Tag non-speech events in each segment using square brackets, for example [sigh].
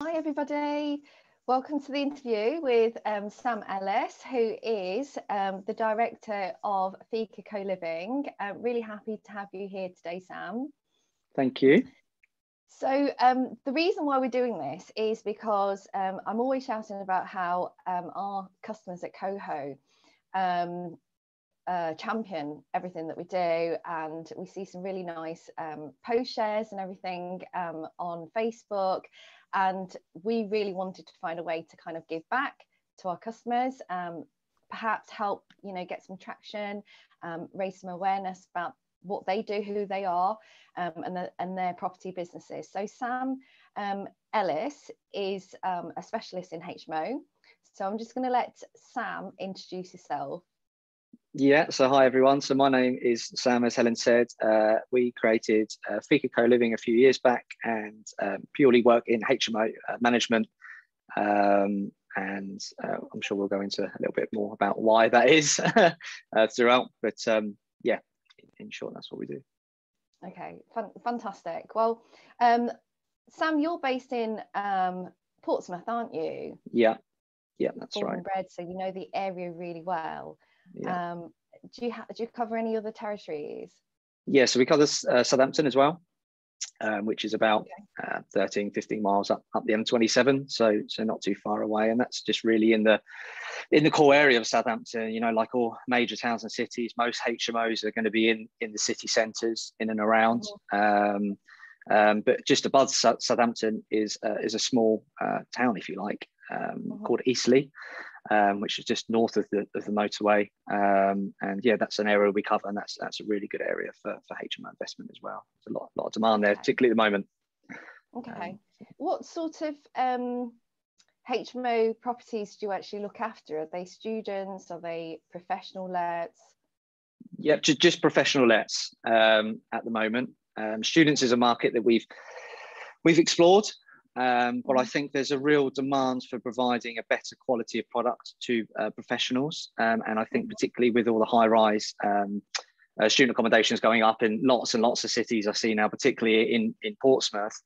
Hi, everybody. Welcome to the interview with um, Sam Ellis, who is um, the director of Fika Co Living. Uh, really happy to have you here today, Sam. Thank you. So, um, the reason why we're doing this is because um, I'm always shouting about how um, our customers at Coho um, uh, champion everything that we do and we see some really nice um, post shares and everything um, on Facebook and we really wanted to find a way to kind of give back to our customers um, perhaps help you know get some traction um, raise some awareness about what they do who they are um, and, the, and their property businesses. So Sam um, Ellis is a specialist in HMO so I'm just going to let Sam introduce yourself yeah, so hi everyone. So my name is Sam, as Helen said. Uh, we created uh, Fika Co Living a few years back and um, purely work in HMO uh, management. Um, and uh, I'm sure we'll go into a little bit more about why that is [laughs] uh, throughout. But um, yeah, in short, that's what we do. Okay, Fun fantastic. Well, um, Sam, you're based in um, Portsmouth, aren't you? Yeah, yeah, that's Born right. And bred, so you know the area really well. Yeah. Um, do you do you cover any other territories? Yeah, so we cover uh, Southampton as well, um, which is about okay. uh, 13, 15 miles up up the M27, so so not too far away, and that's just really in the in the core area of Southampton. You know, like all major towns and cities, most HMOs are going to be in in the city centres, in and around. Mm-hmm. Um, um, but just above Southampton is uh, is a small uh, town, if you like, um, mm-hmm. called Eastleigh, um, which is just north of the, of the motorway. Um, and yeah, that's an area we cover, and that's that's a really good area for, for HMO investment as well. There's a lot, lot of demand there, particularly at the moment. Okay. Um, what sort of um, HMO properties do you actually look after? Are they students? Are they professional lets? Yeah, just, just professional lets um, at the moment. Um, students is a market that we've we've explored um, but I mm. think there's a real demand for providing a better quality of product to uh, professionals. Um, and I think mm. particularly with all the high rise um, uh, student accommodations going up in lots and lots of cities I see now, particularly in, in Portsmouth,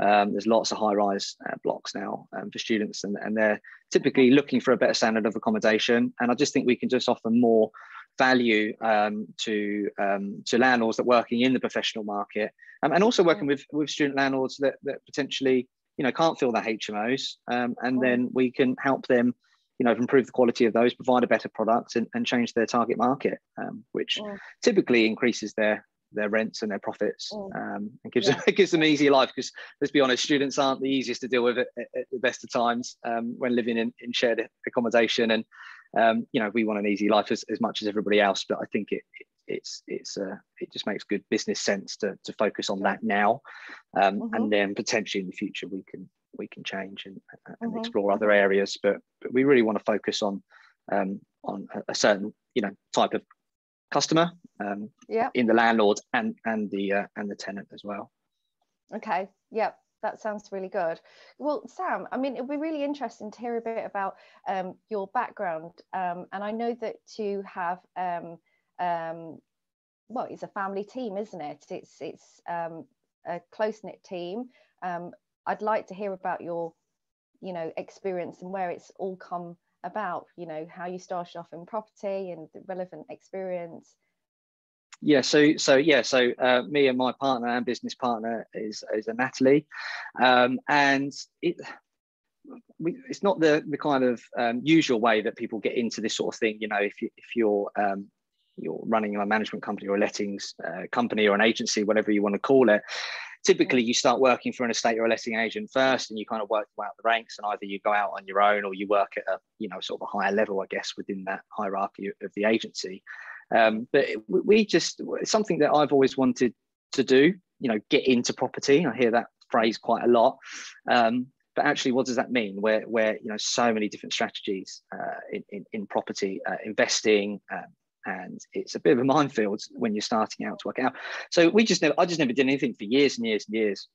um, there's lots of high rise uh, blocks now um, for students and, and they're typically looking for a better standard of accommodation. And I just think we can just offer more value um, to um, to landlords that are working in the professional market um, and also working with with student landlords that, that potentially you know can't fill their HMOs, um, and then we can help them, you know, improve the quality of those, provide a better product, and, and change their target market, um, which typically increases their their rents and their profits um, and gives yeah. them [laughs] gives them easier life because let's be honest students aren't the easiest to deal with at, at the best of times um, when living in, in shared accommodation and um, you know we want an easy life as, as much as everybody else but i think it, it it's it's uh, it just makes good business sense to to focus on that now, um, mm-hmm. and then potentially in the future we can we can change and, and mm-hmm. explore other areas. But but we really want to focus on um, on a, a certain you know type of customer um, yeah. in the landlord and and the uh, and the tenant as well. Okay. Yep. That sounds really good. Well, Sam, I mean, it'd be really interesting to hear a bit about um, your background. Um, and I know that you have um, um, well, it's a family team, isn't it? It's it's um, a close knit team. Um, I'd like to hear about your, you know, experience and where it's all come about. You know, how you started off in property and the relevant experience. Yeah, so so yeah, so uh, me and my partner and business partner is is a Natalie, um, and it. We, it's not the the kind of um, usual way that people get into this sort of thing. You know, if you if you're um, you're running a management company or a lettings uh, company or an agency, whatever you want to call it, typically you start working for an estate or a letting agent first and you kind of work out the ranks and either you go out on your own or you work at a you know sort of a higher level i guess within that hierarchy of the agency. Um, but we just it's something that i've always wanted to do you know get into property. I hear that phrase quite a lot. Um, but actually what does that mean? Where where you know so many different strategies uh, in, in, in property uh, investing um, and it's a bit of a minefield when you're starting out to work out. So we just never, I just never did anything for years and years and years.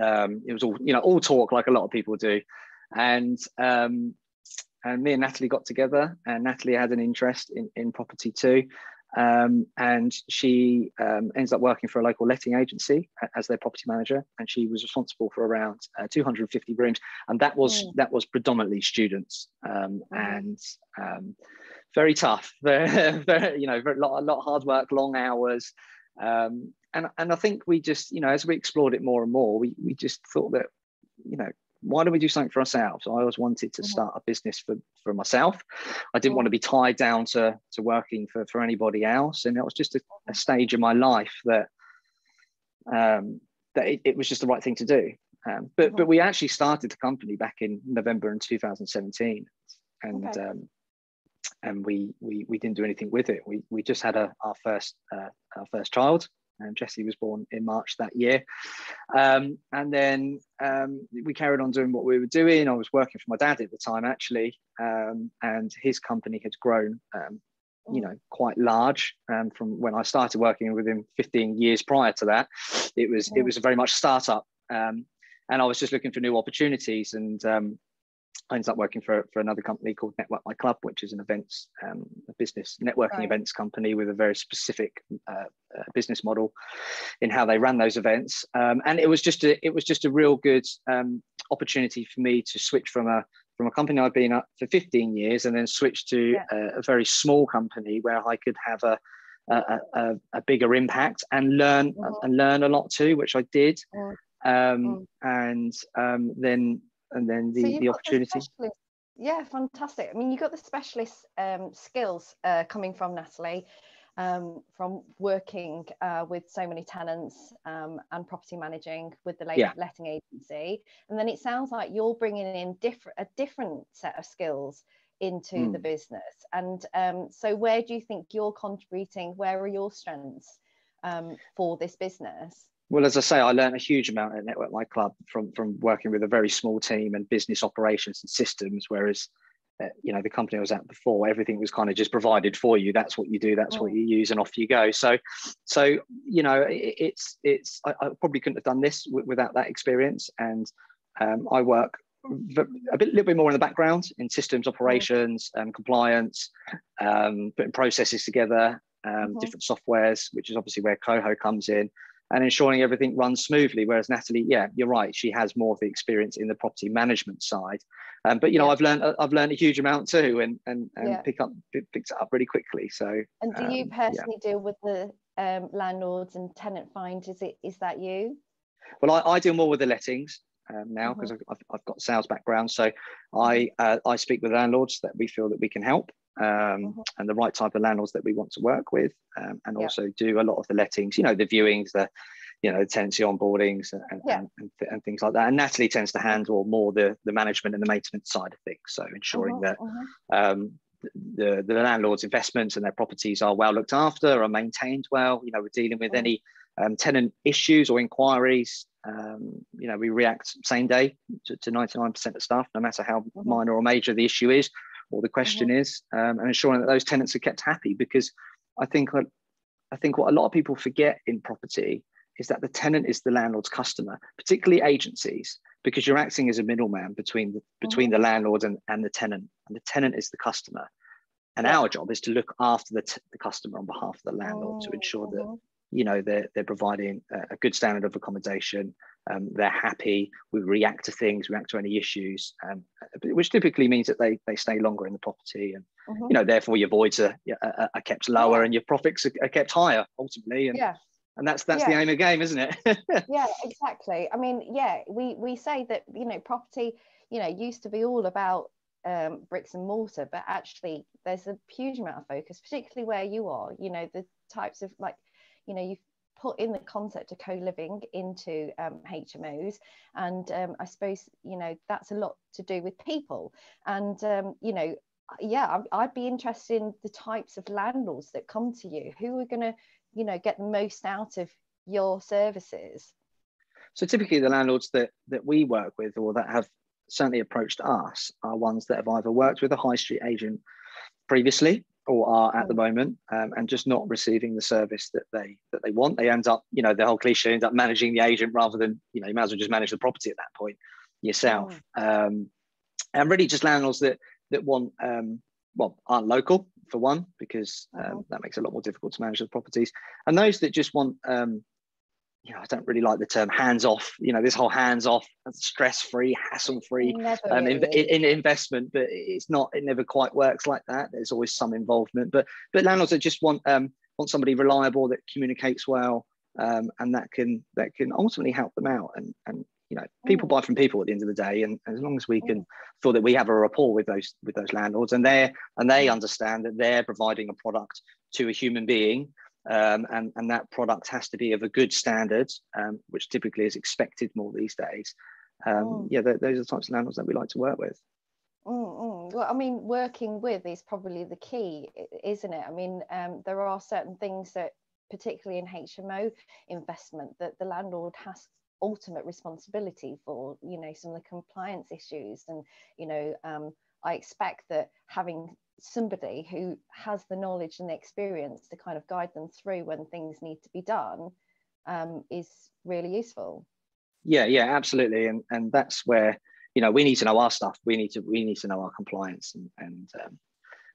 Um, it was all, you know, all talk like a lot of people do, and um, and me and Natalie got together, and Natalie had an interest in in property too. Um, and she um, ends up working for a local letting agency as their property manager, and she was responsible for around uh, 250 rooms, and that was mm. that was predominantly students, um, mm. and um, very tough, [laughs] very, you know, very, lot, a lot of hard work, long hours, um, and and I think we just you know as we explored it more and more, we we just thought that you know why don't we do something for ourselves? I always wanted to mm-hmm. start a business for, for myself. I didn't want to be tied down to, to working for, for anybody else. And it was just a, a stage in my life that um, that it, it, was just the right thing to do. Um, but but we actually started the company back in November in 2017, and okay. um, and we, we we didn't do anything with it. We we just had a, our first uh, our first child, and Jesse was born in March that year. Um, and then um, we carried on doing what we were doing. I was working for my dad at the time, actually, um, and his company had grown, um, you know, quite large. And from when I started working with him 15 years prior to that, it was it was very much startup. Um, and I was just looking for new opportunities, and I ended up working for, for another company called Network My Club, which is an events, um, a business networking right. events company with a very specific uh, uh, business model in how they ran those events. Um, and it was just a it was just a real good um, opportunity for me to switch from a from a company I'd been at for 15 years and then switch to yeah. a, a, very small company where I could have a a, a, a bigger impact and learn mm-hmm. and learn a lot too, which I did. Mm-hmm. Um, and um, then and then the, so the opportunity. The yeah, fantastic. I mean, you got the specialist um, skills uh, coming from Natalie, um, from working uh, with so many tenants um, and property managing with the yeah. letting agency, and then it sounds like you're bringing in different a different set of skills into mm. the business. And um, so, where do you think you're contributing? Where are your strengths um, for this business? Well, as I say, I learned a huge amount at Network My Club from from working with a very small team and business operations and systems. Whereas, uh, you know, the company I was at before, everything was kind of just provided for you. That's what you do. That's what you use, and off you go. So, so you know, it, it's it's. I, I, probably couldn't have done this w- without that experience. And um, I work a bit, little bit more in the background in systems operations and compliance, um, putting processes together, um, mm-hmm. different softwares, which is obviously where Coho comes in and ensuring everything runs smoothly. Whereas Natalie, yeah, you're right, she has more of the experience in the property management side. Um, but you know, yeah. I've learned I've learned a huge amount too, and and, and yeah. pick up picked it up really quickly. So. And do you um, personally yeah. deal with the um, landlords and tenant find? Is it is that you? Well, I, I deal more with the lettings. Um, now because mm-hmm. I've, I've got sales background so I uh, I speak with landlords that we feel that we can help mm-hmm. and the right type of landlords that we want to work with, um, and yeah. also do a lot of the lettings, you know, the viewings, the you know, the tenancy onboardings and, yeah. and, and, and, things like that. And Natalie tends to handle more the, the management and the maintenance side of things. So ensuring mm-hmm. that mm-hmm. um, the, the landlord's investments and their properties are well looked after, are maintained well. You know, we're dealing with mm-hmm. any um, tenant issues or inquiries. Um, you know, we react same day to, to 99% of stuff, no matter how mm-hmm. minor or major the issue is or the question mm-hmm. is, um, and ensuring that those tenants are kept happy. Because I think I think what a lot of people forget in property is that the tenant is the landlord's customer, particularly agencies, because you're acting as a middleman between the, between mm-hmm. the landlord and, and the tenant, and the tenant is the customer. And our job is to look after the, t- the customer on behalf of the landlord to ensure that mm-hmm. you know they're, they're providing a, a good standard of accommodation um, they're happy, we react to things, react to any issues, um, which typically means that they, they stay longer in the property and, mm-hmm. you know, therefore your voids are, are, are kept lower yeah. and your profits are, are, kept higher ultimately. And, yeah. and that's, that's yeah. the aim of the game, isn't it? [laughs] yeah, exactly. I mean, yeah, we, we say that, you know, property, you know, used to be all about um, bricks and mortar, but actually there's a huge amount of focus, particularly where you are, you know, the types of like, you know, you've put in the concept of co-living into um, HMOs and um, I suppose you know that's a lot to do with people. And um, you know yeah I'd be interested in the types of landlords that come to you. Who are going to you know get the most out of your services? So typically the landlords that that we work with or that have certainly approached us are ones that have either worked with a high street agent previously or are at the mm. moment um, and just not receiving the service that they that they want they end up you know the whole cliche ends up managing the agent rather than you know you might as well just manage the property at that point yourself mm. um, and really just landlords that that want um, well aren't local for one, because um, uh-huh. that makes it a lot more difficult to manage the properties. And those that just want, um, you know, I don't really like the term hands off, you know, this whole hands off, stress free, hassle free um, in, in, investment, but it's not, it never quite works like that. There's always some involvement, but, but landlords that just want, um, want somebody reliable that communicates well um, and that can, that can ultimately help them out and, and you know people mm. buy from people at the end of the day and as long as we can mm. feel that we have a rapport with those with those landlords and they and they mm. understand that they're providing a product to a human being um, and and that product has to be of a good standard um, which typically is expected more these days um, yeah those are the types of landlords that we like to work with Mm-hmm. Well, I mean, working with is probably the key, isn't it? I mean, um, there are certain things that, particularly in HMO investment, that the landlord has ultimate responsibility for you know some of the compliance issues and you know um, i expect that having somebody who has the knowledge and the experience to kind of guide them through when things need to be done um, is really useful. Yeah yeah absolutely. And and that's where you know we need to know our stuff. We need to we need to know our compliance and and um,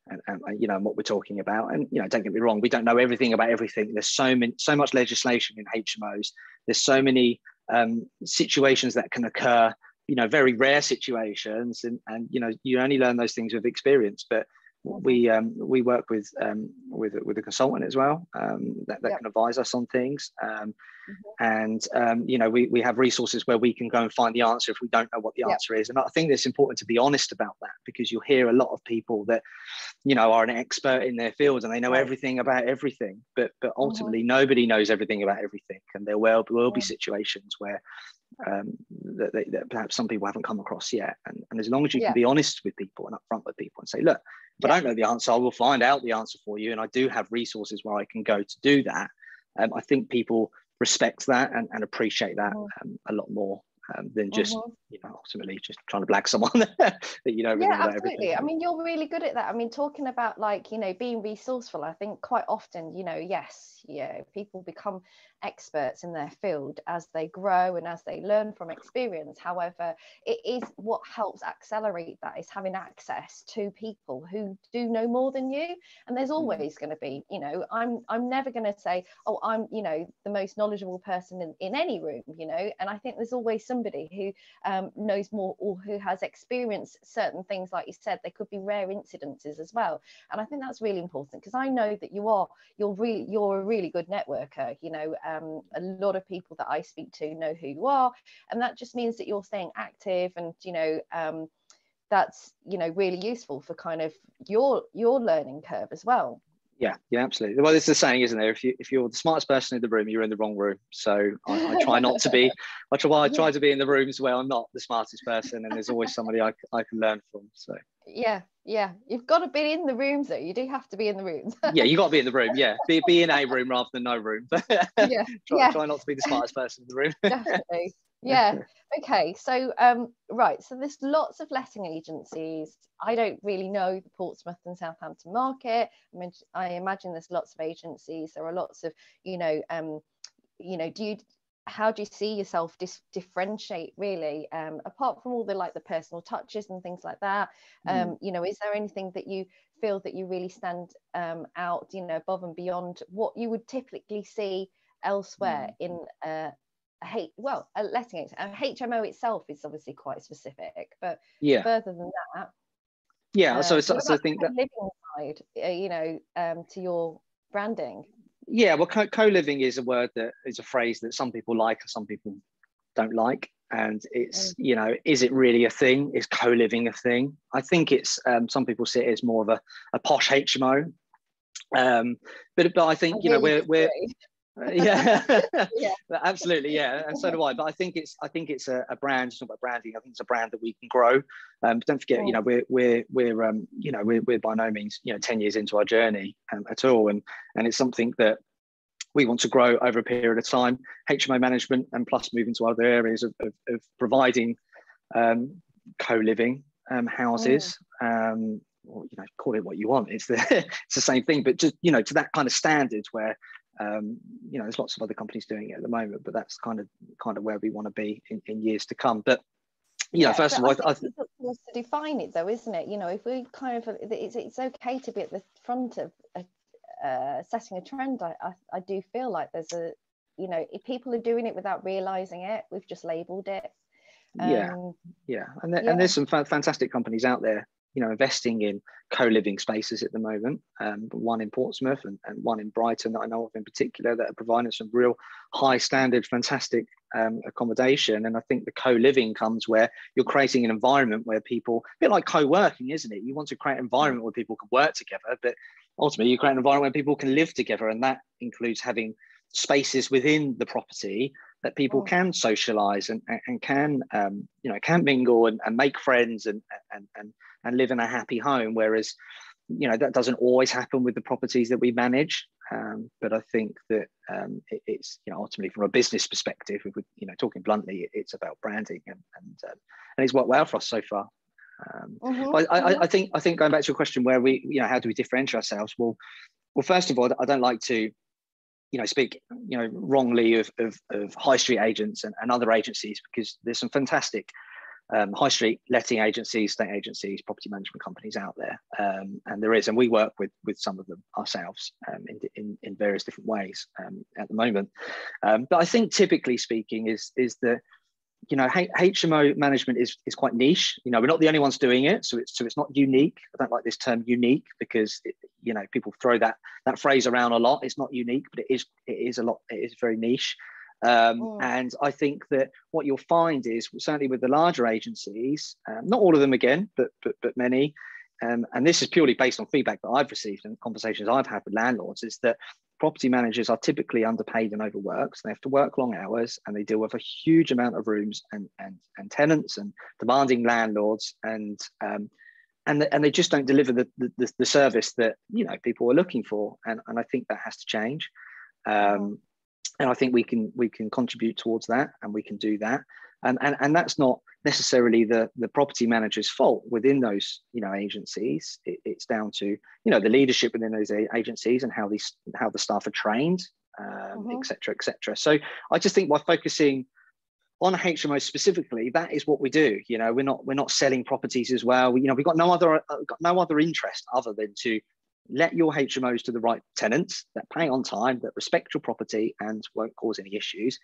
and, and, you know what we're talking about. And you know don't get me wrong we don't know everything about everything. There's so many so much legislation in hmos there's so many um, situations that can occur you know very rare situations. And and you know you only learn those things with experience. But we um, we work with um, with with a consultant as well um, that, that yep. can advise us on things um, mm-hmm. and um, you know we, we have resources where we can go and find the answer if we don't know what the yep. answer is and I think it's important to be honest about that because you'll hear a lot of people that you know are an expert in their field and they know right. everything about everything but but mm-hmm. ultimately mm-hmm. nobody knows everything about everything and there will will be situations where um, that, that, that, perhaps some people haven't come across yet. And, and as long as you yeah. can be honest with people and upfront with people and say, look, if yeah. I don't know the answer, I will find out the answer for you. And I do have resources where I can go to do that. Um, I think people respect that and, and appreciate that mm-hmm. um, a lot more um, than just mm-hmm. You know ultimately just trying to blag someone [laughs] that you know really yeah absolutely i mean you're really good at that i mean talking about like you know being resourceful i think quite often you know yes yeah people become experts in their field as they grow and as they learn from experience. However, it is what helps accelerate that is having access to people who do know more than you. And there's mm. always going to be, you know, I'm I'm never going to say, oh, I'm, you know, the most knowledgeable person in, in any room, you know. And I think there's always somebody who um, knows more or who has experienced certain things, like you said, they could be rare incidences as well. And I think that's really important because I know that you are you're really you're a really good networker, you know. Um, a lot of people that I speak to know who you are, and that just means that you're staying active, and you know um, that's you know really useful for kind of your your learning curve as well. Yeah, yeah, absolutely. Well, it's the saying, isn't there? If you if you're the smartest person in the room, you're in the wrong room. So I, I try not to be. I try. I try to be in the rooms where I'm not the smartest person, and there's always somebody I, I can learn from. So yeah, yeah, you've got to be in the rooms though. You do have to be in the rooms. [laughs] yeah, you got to be in the room. Yeah, be, be in a room rather than no room. [laughs] yeah, try, yeah. try not to be the smartest person in the room. Definitely. Yeah. Okay. So um, right. So there's lots of letting agencies. I don't really know the Portsmouth and Southampton market. I mean, I imagine there's lots of agencies. There are lots of, you know, um, you know, do you how do you see yourself dis- differentiate really um, apart from all the like the personal touches and things like that um, mm. you know is there anything that you feel that you really stand um, out you know above and beyond what you would typically see elsewhere mm. in a, a H, well a letting a HMO itself is obviously quite specific but yeah further than that yeah uh, so, so, so I think that living side uh, you know um, to your branding yeah, well, co living is a word that is a phrase that some people like and some people don't like. And it's, mm. you know, is it really a thing? Is co living a thing? I think it's, um, some people see it as more of a, a posh HMO. Um, but, but I think, I you know, we're, we're, yeah, yeah. [laughs] absolutely, yeah, and so do I. But I think it's I think it's a, a brand. It's not about branding. I think it's a brand that we can grow. Um, but don't forget, you know, we're we're we're um, you know we're, we're by no means you know ten years into our journey um, at all, and and it's something that we want to grow over a period of time. HMO management and plus moving to other areas of, of, of providing um, co-living um, houses. Um, or, you know, call it what you want. It's the [laughs] it's the same thing, but just you know, to that kind of standard where um, you know, there's lots of other companies doing it at the moment, but that's kind of kind of where we want to be in, in years to come. But you know, first of all, I, I, us to define it though isn't it you know if we kind of it's, it's okay to be at the front of a, uh, setting a trend I, I, I do feel like there's a you know if people are doing it without realizing it we've just labeled it um, yeah yeah and, there, yeah. and there's some fantastic companies out there you know investing in co-living spaces at the moment um, one in portsmouth and, and, one in brighton that i know of in particular that are providing some real high standard fantastic um, accommodation. And i think the co-living comes where you're creating an environment where people a bit like co-working isn't it? You want to create an environment where people can work together but ultimately you create an environment where people can live together and that includes having spaces within the property that people mm. can socialize and, and can um, you know can mingle and, and make friends and, and and and live in a happy home whereas you know that doesn't always happen with the properties that we manage um, but i think that um, it, it's you know ultimately from a business perspective if we you know talking bluntly it's about branding and and, um, and it's worked well for us so far um, mm-hmm. I, I, mm-hmm. I think i think going back to your question where we you know how do we differentiate ourselves well well first of all i don't like to you know speak you know wrongly of, of, of high street agents and, and other agencies because there's some fantastic um, high street letting agencies, state agencies, property management companies out there, um, and there is, and we work with with some of them ourselves um, in, in, in various different ways um, at the moment. Um, but I think typically speaking is is that you know HMO management is is quite niche. You know, we're not the only ones doing it, so it's so it's not unique. I don't like this term unique because it, you know people throw that that phrase around a lot. It's not unique, but it is it is a lot. It is very niche. Um, mm. And I think that what you'll find is certainly with the larger agencies, um, not all of them again, but but, but many, um, and this is purely based on feedback that I've received and conversations I've had with landlords, is that property managers are typically underpaid and overworked. So they have to work long hours and they deal with a huge amount of rooms and and, and tenants and demanding landlords and um, and, and they just don't deliver the, the, the service that you know people are looking for. And, and I think that has to change. Um, and I think we can we can contribute towards that, and we can do that. And and, and that's not necessarily the the property manager's fault within those you know agencies. It, it's down to you know the leadership within those agencies and how these how the staff are trained, um, mm-hmm. et cetera, et cetera. So I just think by focusing on HMO specifically, that is what we do. You know, we're not we're not selling properties as well. We, you know, we've got no other uh, got no other interest other than to let your HMOs to the right tenants that pay on time, that respect your property and won't cause any issues,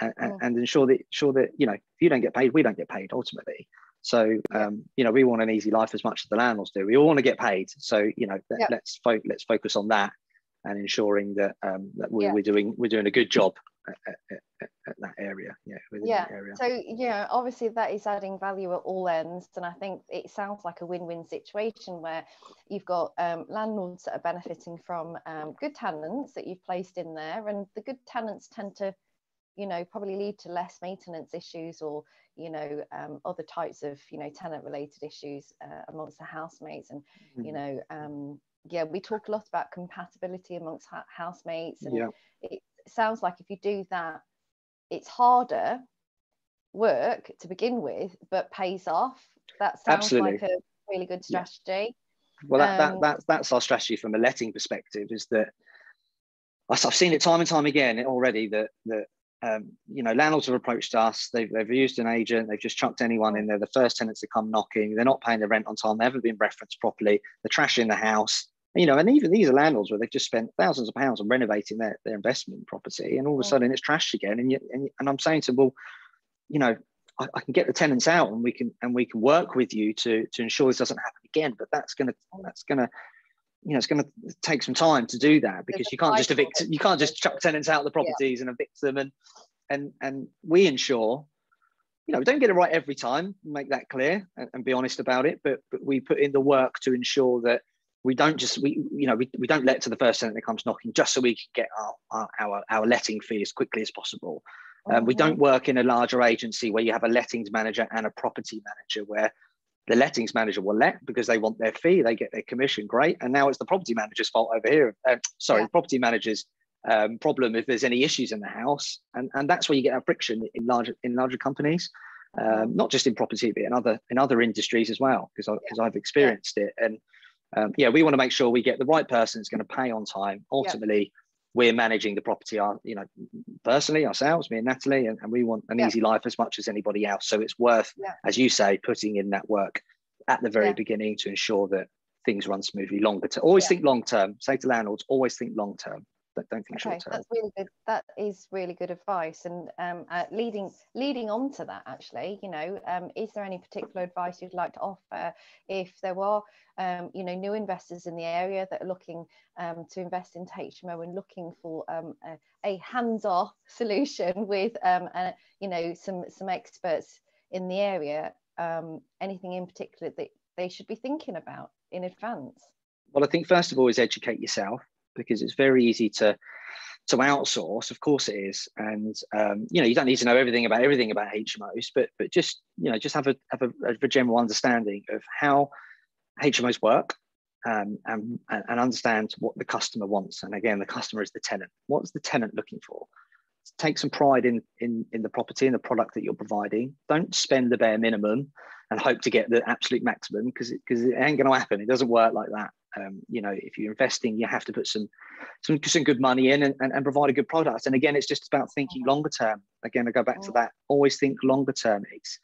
and, yeah. and ensure that sure that you know if you don't get paid, we don't get paid ultimately. So um, you know we want an easy life as much as the landlords do. We all want to get paid. So you know yeah. let's fo- let's focus on that and ensuring that um, that we're, yeah. we're doing we're doing a good job at, at, at that area yeah yeah area. so yeah obviously that is adding value at all ends and i think it sounds like a win-win situation where you've got um, landlords that are benefiting from um, good tenants that you've placed in there and the good tenants tend to you know probably lead to less maintenance issues or you know um, other types of you know tenant related issues uh, amongst the housemates and mm-hmm. you know um, yeah we talk a lot about compatibility amongst ha- housemates and yeah. it sounds like if you do that it's harder work to begin with, but pays off. That sounds Absolutely. like a really good strategy. Yeah. Well, that, um, that, that, that's our strategy from a letting perspective is that I've seen it time and time again already that, that um, you know, landlords have approached us. They've, they've used an agent. They've just chucked anyone in there. The first tenants to come knocking. They're not paying the rent on time. They haven't been referenced properly. They're trashing the house you know, and even these are landlords where they've just spent thousands of pounds on renovating their, their investment property, and all of a sudden it's trashed again. And, you, and and I'm saying to them, well, you know, I, I, can get the tenants out, and we can and we can work with you to to ensure this doesn't happen again. But that's gonna that's gonna you know it's going to take some time to do that because you can't just evict you can't just chuck tenants out of the properties yeah. and evict them and and and we ensure you know we don't get it right every time make that clear and, and be honest about it but but we put in the work to ensure that we don't just we you know we, we don't let to the first tenant that comes knocking just so we can get our our, our letting fee as quickly as possible um, we don't mm-hmm. work in a larger agency where you have a lettings manager and a property manager where the lettings manager will let because they want their fee they get their commission great and now it's the property manager's fault over here uh, sorry yeah. the property manager's um, problem if there's any issues in the house and and that's where you get that friction in larger in larger companies um, not just in property but in other in other industries as well because because I've experienced yeah. it and um, yeah, we want to make sure we get the right person that's going to pay on time. Ultimately, we're managing the property, our, you know, personally ourselves, me and Natalie, and, and we want an yeah. easy life as much as anybody else. So it's worth, yeah. as you say, putting in that work at the very yeah. beginning to ensure that things run smoothly longer term. Always think long term. Say to landlords, always think long term don't think okay, short term. That's really good. That is really good advice. And um, uh, leading leading on to that, actually, you know, um, is there any particular advice you'd like to offer if there were, um, you know, new investors in the area that are looking um, to invest into HMO and looking for um, a, a hands-off [laughs] solution with, um, a, you know, some some experts in the area? anything in particular that they should be thinking about in advance? Well, I think first of all is educate yourself because it's very easy to to outsource. Of course, it is, and um, you know you don't need to know everything about everything about HMOs, but but just you know just have a have a, a general understanding of how HMOs work. Um, and, and understand what the customer wants. And again, the customer is the tenant. What's the tenant looking for? Take some pride in, in, in the property and the product that you're providing. Don't spend the bare minimum and hope to get the absolute maximum because it, because it ain't going to happen. It doesn't work like that. Um, you know, if you're investing, you have to put some some, some good money in and, and, and, provide a good product. And again, it's just about thinking longer term. Again, I go back to that. Always think longer term. It's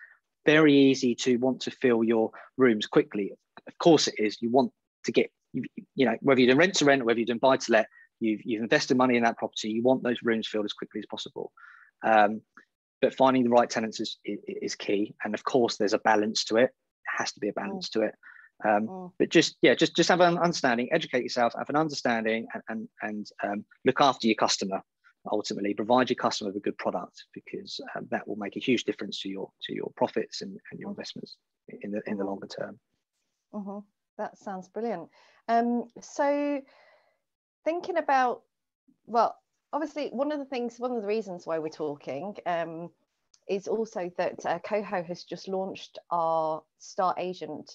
very easy to want to fill your rooms quickly. Of course, it is. You want to get you, you know whether you're doing rent to rent, or whether you're doing buy to let, you've you've invested money in that property. You want those rooms filled as quickly as possible. Um, but finding the right tenants is, is, is key. And of course, there's a balance to it. It has to be a balance mm. to it. Um, mm. But just yeah, just just have an understanding, educate yourself, have an understanding, and and, and um, look after your customer. Ultimately, provide your customer with a good product because um, that will make a huge difference to your to your profits and, and your mm. investments in the in the mm-hmm. longer term. Mm-hmm. That sounds brilliant. Um, so, thinking about well, obviously, one of the things, one of the reasons why we're talking um, is also that uh, Coho has just launched our Star Agent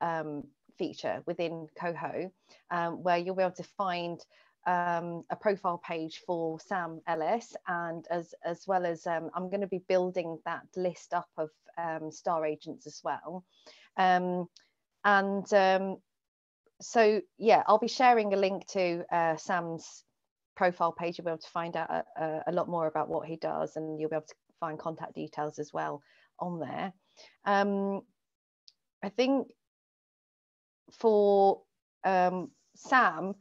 um, feature within Coho, um, where you'll be able to find um, a profile page for Sam Ellis, and as as well as um, I'm going to be building that list up of um, star agents as well, um, and um, so yeah, I'll be sharing a link to uh, Sam's profile page. You'll be able to find out a, a, a, lot more about what he does, and you'll be able to find contact details as well on there. Um, I think for um, Sam,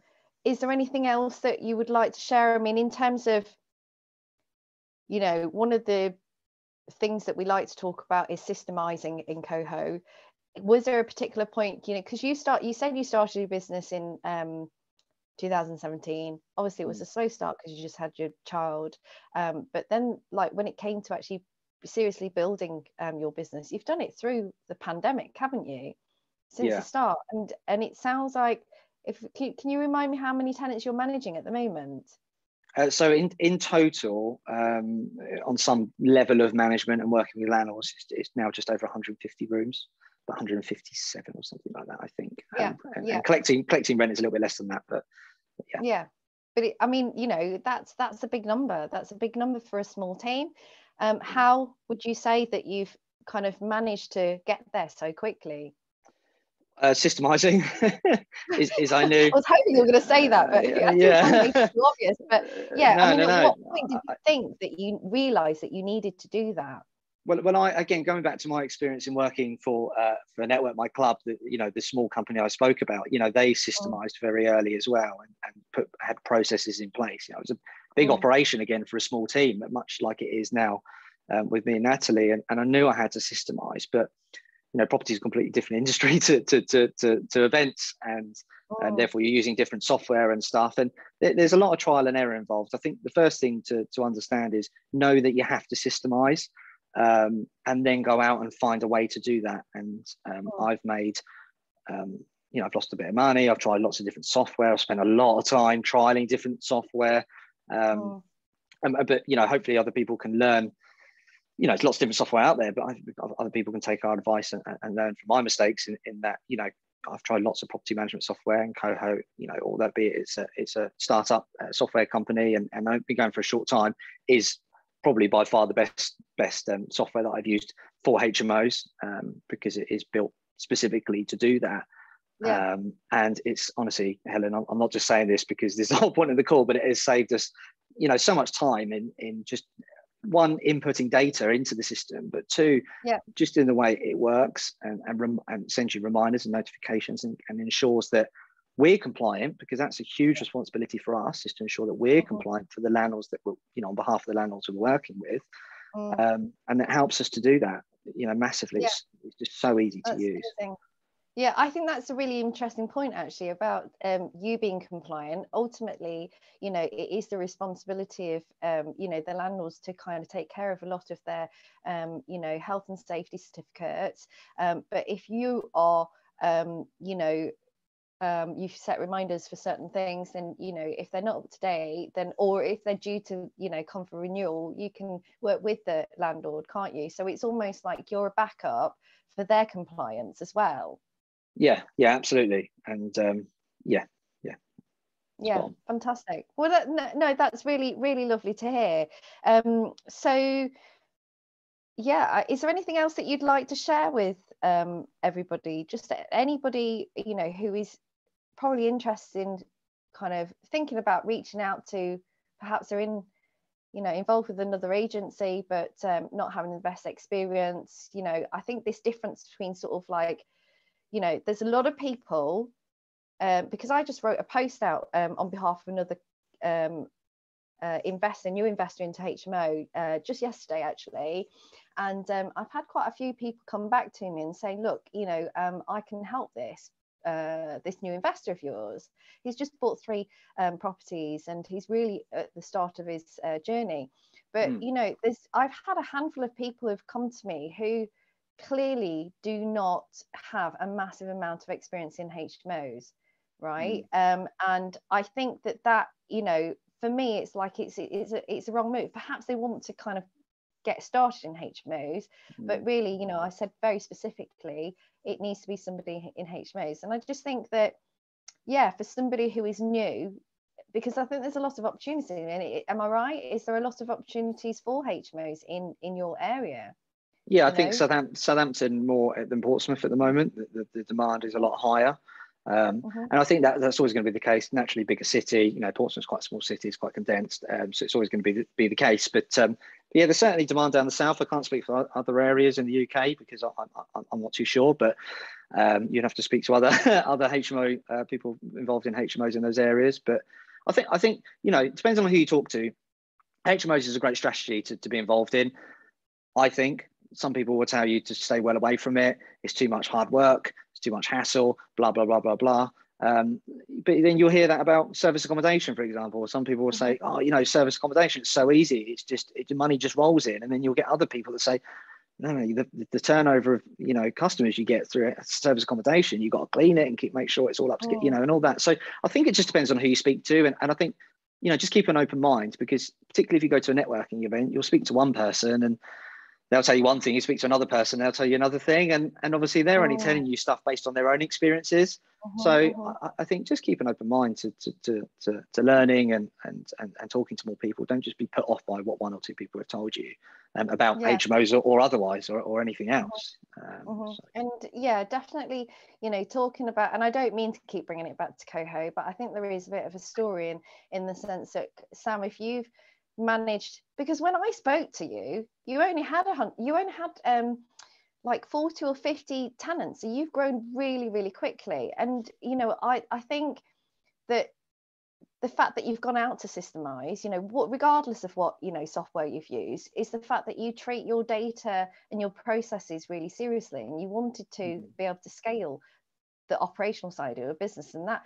is there anything else that you would like to share? I mean, in terms of, you know, one of the things that we like to talk about is systemizing in Coho. Was there a particular point, you know, because you start, you said you started your business in um, 2017. Obviously, it was mm. a slow start because you just had your child. Um, but then, like when it came to actually seriously building um, your business, you've done it through the pandemic, haven't you? Since yeah. the start. And and it sounds like if can, can you remind me how many tenants you're managing at the moment? Uh, so in, in total, um, on some level of management and working with landlords, it's, it's, now just over 150 rooms, 157 or something like that, I think. Yeah, um, and, yeah. and collecting collecting rent is a little bit less than that, but, but yeah. Yeah, but it, I mean, you know, that's that's a big number. That's a big number for a small team. Um, how would you say that you've kind of managed to get there so quickly? Uh, systemizing [laughs] is, is, I knew. I was hoping you were going to say that, but yeah, yeah. obvious. But yeah, no, I mean, no, at no. what point did you think that you realised that you needed to do that? Well, when I again going back to my experience in working for uh, for a Network My Club, the, you know, the small company I spoke about, you know, they systemized oh. very early as well and, and put had processes in place. You know, it was a big oh. operation again for a small team, much like it is now um, with me and Natalie, and, and I knew I had to systemize, but you know property is a completely different industry [laughs] to to to to, to events and oh. and therefore you're using different software and stuff and there's a lot of trial and error involved i think the first thing to to understand is know that you have to systemize um, and then go out and find a way to do that and um, oh. i've made um, you know i've lost a bit of money i've tried lots of different software i've spent a lot of time trialing different software um, oh. and, but you know hopefully other people can learn you know, there's lots of different software out there, but I, other people can take our advice and, and learn from my mistakes in, in, that, you know, I've tried lots of property management software and Coho, you know, all that be it, it's a, it's a startup uh, software company and, and I've been going for a short time is probably by far the best, best um, software that I've used for HMOs um, because it is built specifically to do that. Yeah. Um, and it's honestly, Helen, I'm not just saying this because this is [laughs] the whole point of the call, but it has saved us, you know, so much time in in just one inputting data into the system, but two, yeah. just in the way it works and and, rem- and sends you reminders and notifications and, and ensures that we're compliant because that's a huge responsibility for us is to ensure that we're mm-hmm. compliant for the landlords that we're you know on behalf of the landlords we're working with mm. um, and it helps us to do that you know massively yeah. it's, it's, just so easy that's to use amazing. Yeah i think that's a really interesting point actually about um, you being compliant. Ultimately you know it is the responsibility of um, you know the landlords to kind of take care of a lot of their um, you know health and safety certificates. Um, but if you are um, you know um, you set reminders for certain things and you know if they're not up to date then or if they're due to you know come for renewal you can work with the landlord can't you? So it's almost like you're a backup for their compliance as well yeah yeah absolutely. And um, yeah yeah. Yeah fantastic. Well that, no, no, that's really really lovely to hear. Um, so yeah is there anything else that you'd like to share with um, everybody? Just anybody you know who is probably interested in kind of thinking about reaching out to perhaps they're in you know involved with another agency but um, not having the best experience you know i think this difference between sort of like you know there's a lot of people um, because i just wrote a post out um, on behalf of another um, uh, investor new investor into hmo uh, just yesterday actually and um, i've had quite a few people come back to me and say look you know um, i can help this uh, this new investor of yours. He's just bought three um, properties and he's really at the start of his uh, journey. But mm. you know, there's I've had a handful of people who've come to me who clearly do not have a massive amount of experience in HMOs, right? Mm. Um, and I think that that you know, for me, it's like it's it's a, it's a wrong move. Perhaps they want to kind of get started in HMOs, mm. but really, you know, I said very specifically it needs to be somebody in HMOs. And I just think that, yeah, for somebody who is new, because I think there's a lot of opportunity. And am I right? Is there a lot of opportunities for HMOs in in your area? Yeah, I think Southampton, Southampton more than Portsmouth at the moment. The, the, the demand is a lot higher. Um, mm-hmm. And I think that that's always going to be the case. Naturally, bigger city. You know, Portsmouth's quite a small city. It's quite condensed, um, so it's always going to be the, be the case. But um, yeah, there's certainly demand down the south. I can't speak for other areas in the UK because I, am not too sure. But um, you'd have to speak to other [laughs] other HMO uh, people involved in HMOs in those areas. But I think I think you know it depends on who you talk to. HMOs is a great strategy to, to be involved in. I think some people will tell you to stay well away from it. It's too much hard work. It's too much hassle. Blah blah blah blah blah. Um, but then you'll hear that about service accommodation, for example. Some people will say, mm-hmm. "Oh, you know, service accommodation it's so easy. It's just it, the money just rolls in." And then you'll get other people that say, "No, no, the, the turnover of you know customers you get through service accommodation, you've got to clean it and keep make sure it's all up to mm. you know and all that." So I think it just depends on who you speak to, and, and I think you know just keep an open mind because particularly if you go to a networking event, you'll speak to one person and they'll tell you one thing you speak to another person they'll tell you another thing and and obviously they're only telling you stuff based on their own experiences uh-huh, so uh-huh. I, I, think just keep an open mind to to to, to, to learning and, and, and and talking to more people don't just be put off by what one or two people have told you um, about yeah. hmos or, or, otherwise or, or anything uh-huh. else um, so. and yeah definitely you know talking about and i don't mean to keep bringing it back to coho but i think there is a bit of a story in in the sense that sam if you've managed because when I spoke to you, you only had a you only had um like 40 or 50 tenants. So you've grown really, really quickly. And you know, I I think that the fact that you've gone out to systemize, you know, what regardless of what you know software you've used, is the fact that you treat your data and your processes really seriously, and you wanted to mm-hmm. be able to scale the operational side of your business, and that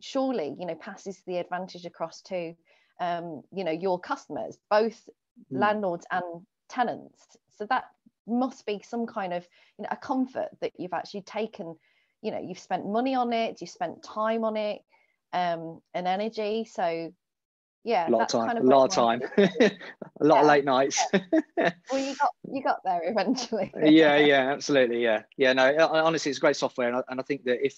surely you know passes the advantage across to um, you know your customers both mm. landlords and tenants. So that must be some kind of you know a comfort that you've actually taken you know you've spent money on it you've spent time on it um, and energy. So yeah a lot of time kind of a lot of time. [laughs] A lot yeah. of late nights. [laughs] Well you got you got there eventually. Yeah yeah absolutely yeah. Yeah no honestly it's great software and I, and I think that if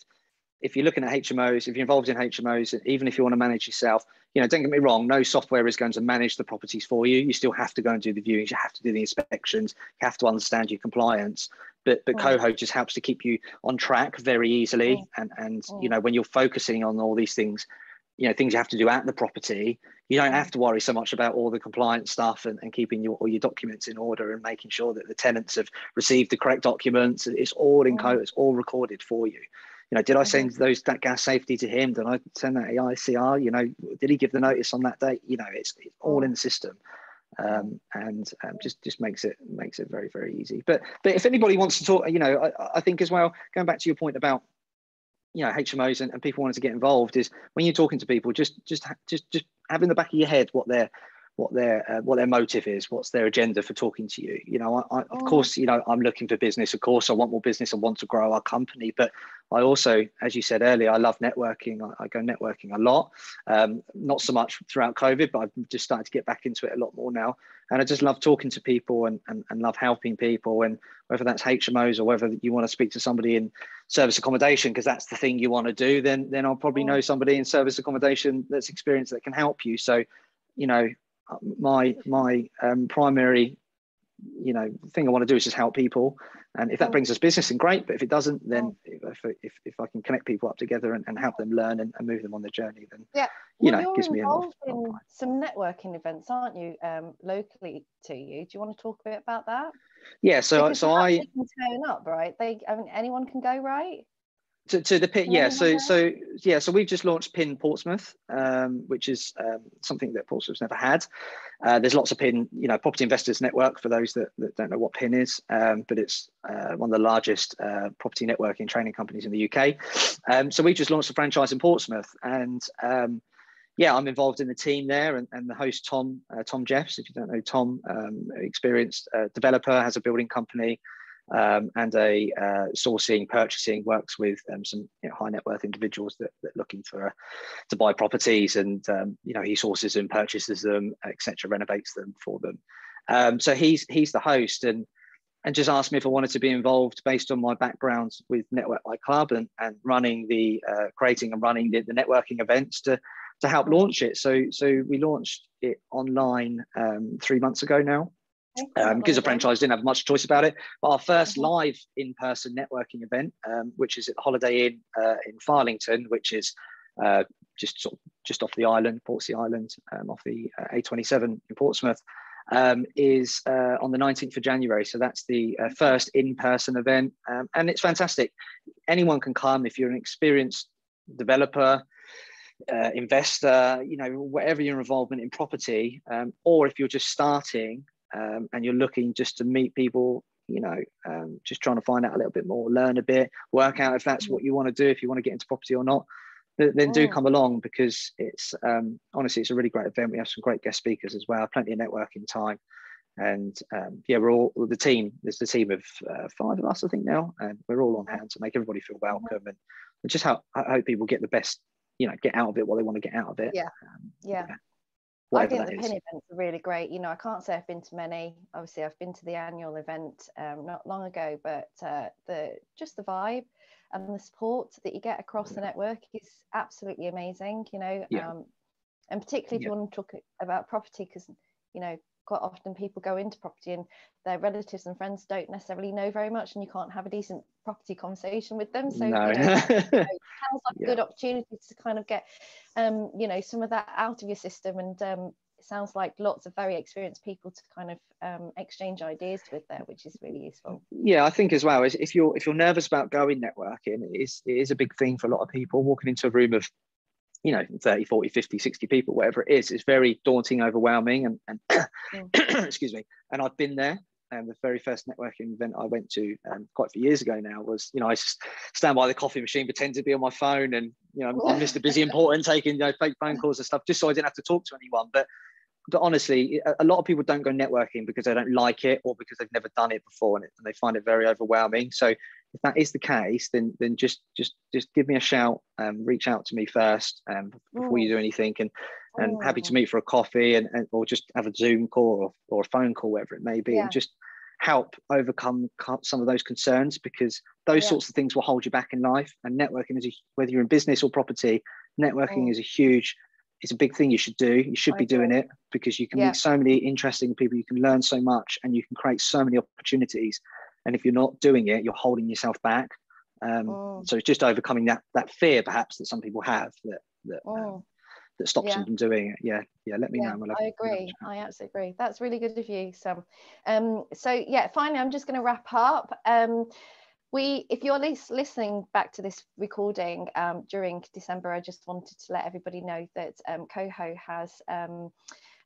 if you're looking at HMOs, if you're involved in HMOs, even if you want to manage yourself, you know, don't get me wrong, no software is going to manage the properties for you. You still have to go and do the viewings, you have to do the inspections, you have to understand your compliance. but but coho just helps to keep you on track very easily and and you know when you're focusing on all these things you know things you have to do at the property you don't have to worry so much about all the compliance stuff and, and keeping your all your documents in order and making sure that the tenants have received the correct documents. It's all in Coho it's all recorded for you you know did i send those that gas safety to him? Did i send that EICR? you know did he give the notice on that date? You know it's, it's all in the system. Um, and um, just just makes it makes it very very easy. But but if anybody wants to talk you know I, I think as well going back to your point about you know HMOs and, and people wanting to get involved is when you're talking to people just just just just have in the back of your head what they're what their uh, what their motive is, what's their agenda for talking to you. You know, I, I, of oh. course, you know, I'm looking for business. Of course, I want more business. I want to grow our company, but I also, as you said earlier, I love networking. I, I go networking a lot. Um, not so much throughout COVID, but I've just started to get back into it a lot more now. And I just love talking to people and, and, and love helping people. And whether that's HMOs or whether you want to speak to somebody in service accommodation because that's the thing you want to do, then then I'll probably oh. know somebody in service accommodation that's experienced that can help you. So, you know, my my um, primary you know thing I want to do is just help people, and if that brings us business, and great. But if it doesn't, then if if, if I can connect people up together and, and help them learn and, and move them on the journey, then yeah, you well, know, it gives me a lot. In some networking events, aren't you? Um, locally to you. Do you want to talk a bit about that? Yeah. So because so I can turn up, right? They, I mean, anyone can go, right? To, to the pin yeah so so yeah so we've just launched pin portsmouth um, which is um, something that portsmouth's never had uh, there's lots of pin you know property investors network for those that, that don't know what pin is um, but it's uh, one of the largest uh, property networking training companies in the uk um, so we just launched a franchise in portsmouth and um, yeah, I'm involved in the team there, and, and the host Tom uh, Tom Jeffs. If you don't know Tom, um, experienced uh, developer, has a building company, um, and a uh, sourcing purchasing works with um, some you know, high net worth individuals that, that looking for to buy properties and um, you know he sources and purchases them etc renovates them for them. Um, so he's he's the host and and just asked me if I wanted to be involved based on my background with Network My Club and, and running the uh, creating and running the, the networking events to to help launch it. So so we launched it online um, three months ago now um, because the franchise didn't have much choice about it. But our 1st mm-hmm. live in-person networking event, um, which is at the Holiday Inn uh, in Farlington, which is uh, just sort of just off the island, Portsea Island, um, off the uh, A27 in Portsmouth, um, is uh, on the 19th of January. So that's the uh, first in-person event, um, and it's fantastic. Anyone can come if you're an experienced developer. Uh, investor, you know, whatever your involvement in property, um, or if you're just starting, um, and you're looking just to meet people you know um, just trying to find out a little bit more learn a bit work out if that's what you want to do if you want to get into property or not then do mm. come along because it's um, honestly it's a really great event we have some great guest speakers as well plenty of networking time and um, yeah we're all the team there's the team of uh, five of us i think now and we're all on hand to make everybody feel mm-hmm. welcome and, and just how I hope people get the best you know get out of it what they want to get out of it yeah um, yeah. yeah. I think the pin events are really great. You know, I can't say I've been to many. Obviously, I've been to the annual event um, not long ago, but uh, the just the vibe and the support that you get across the network is absolutely amazing. You know, yeah. um, and particularly if yeah. you want to talk about property, because you know quite often people go into property and their relatives and friends don't necessarily know very much and you can't have a decent property conversation with them so no. you know, [laughs] sounds like yeah. a good opportunity to kind of get um, you know some of that out of your system and um, it sounds like lots of very experienced people to kind of um, exchange ideas with there which is really useful yeah i think as well if you're if you're nervous about going networking it is, it is a big thing for a lot of people walking into a room of you know 30 40 50 60 people whatever it is it's very daunting overwhelming and, and [clears throat] excuse me and i've been there and the very first networking event I went to um, quite a few years ago now was, you know, I stand by the coffee machine, pretend to be on my phone, and you know, I'm Mr. Busy [laughs] Important, taking you know fake phone calls and stuff, just so I didn't have to talk to anyone. But honestly, a lot of people don't go networking because they don't like it or because they've never done it before and, they find it very overwhelming. So if that is the case, then then just just just give me a shout, um, reach out to me first um, before you do anything, and and happy to meet for a coffee and, and or just have a Zoom call or, or a phone call, whatever it may be, yeah. and just help overcome some of those concerns because those yeah. sorts of things will hold you back in life. And networking is a, whether you're in business or property, networking is a huge it's a big thing you should do. You should I be doing it because you can yeah. meet so many interesting people. You can learn so much, and you can create so many opportunities. and if you're not doing it, you're holding yourself back. Um, oh. So it's just overcoming that that fear, perhaps, that some people have that that um, oh. um, that stops yeah. them from doing it. Yeah, yeah. Let me yeah, know. I agree. I absolutely agree. That's really good of you, Sam. Um, so yeah, finally, I'm just going to wrap up. Um, we, if you're listening back to this recording um, during December, I just wanted to let everybody know that um, Coho has um,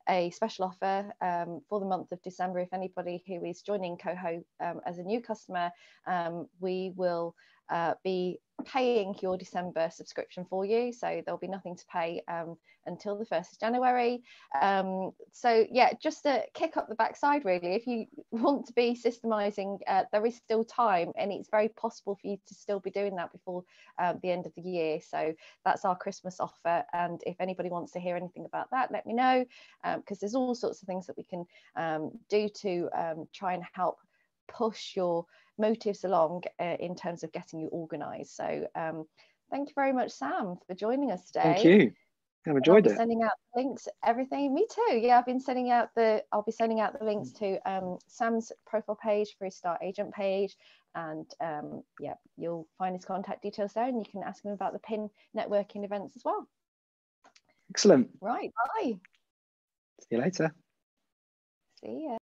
a special offer um, for the month of December. If anybody who is joining Coho um, as a new customer, um, we will uh, be paying your December subscription for you. So there'll be nothing to pay um, until the 1st of January. Um, so yeah, just to kick up the backside really, if you want to be systemizing, uh, there is still time and it's very possible for you to still be doing that before um, the end of the year. So that's our Christmas offer. And if anybody wants to hear anything about that, let me know because um, there's all sorts of things that we can um, do to um, try and help push your motives along uh, in terms of getting you organized. So um, thank you very much, Sam, for joining us today. Thank you. I've enjoyed it. Sending out links, everything. Me too. Yeah, I've been sending out the. I'll be sending out the links to um, Sam's profile page for his Start Agent page, and um, yeah, you'll find his contact details there, and you can ask him about the PIN networking events as well. Excellent. Right. Bye. See you later. See ya.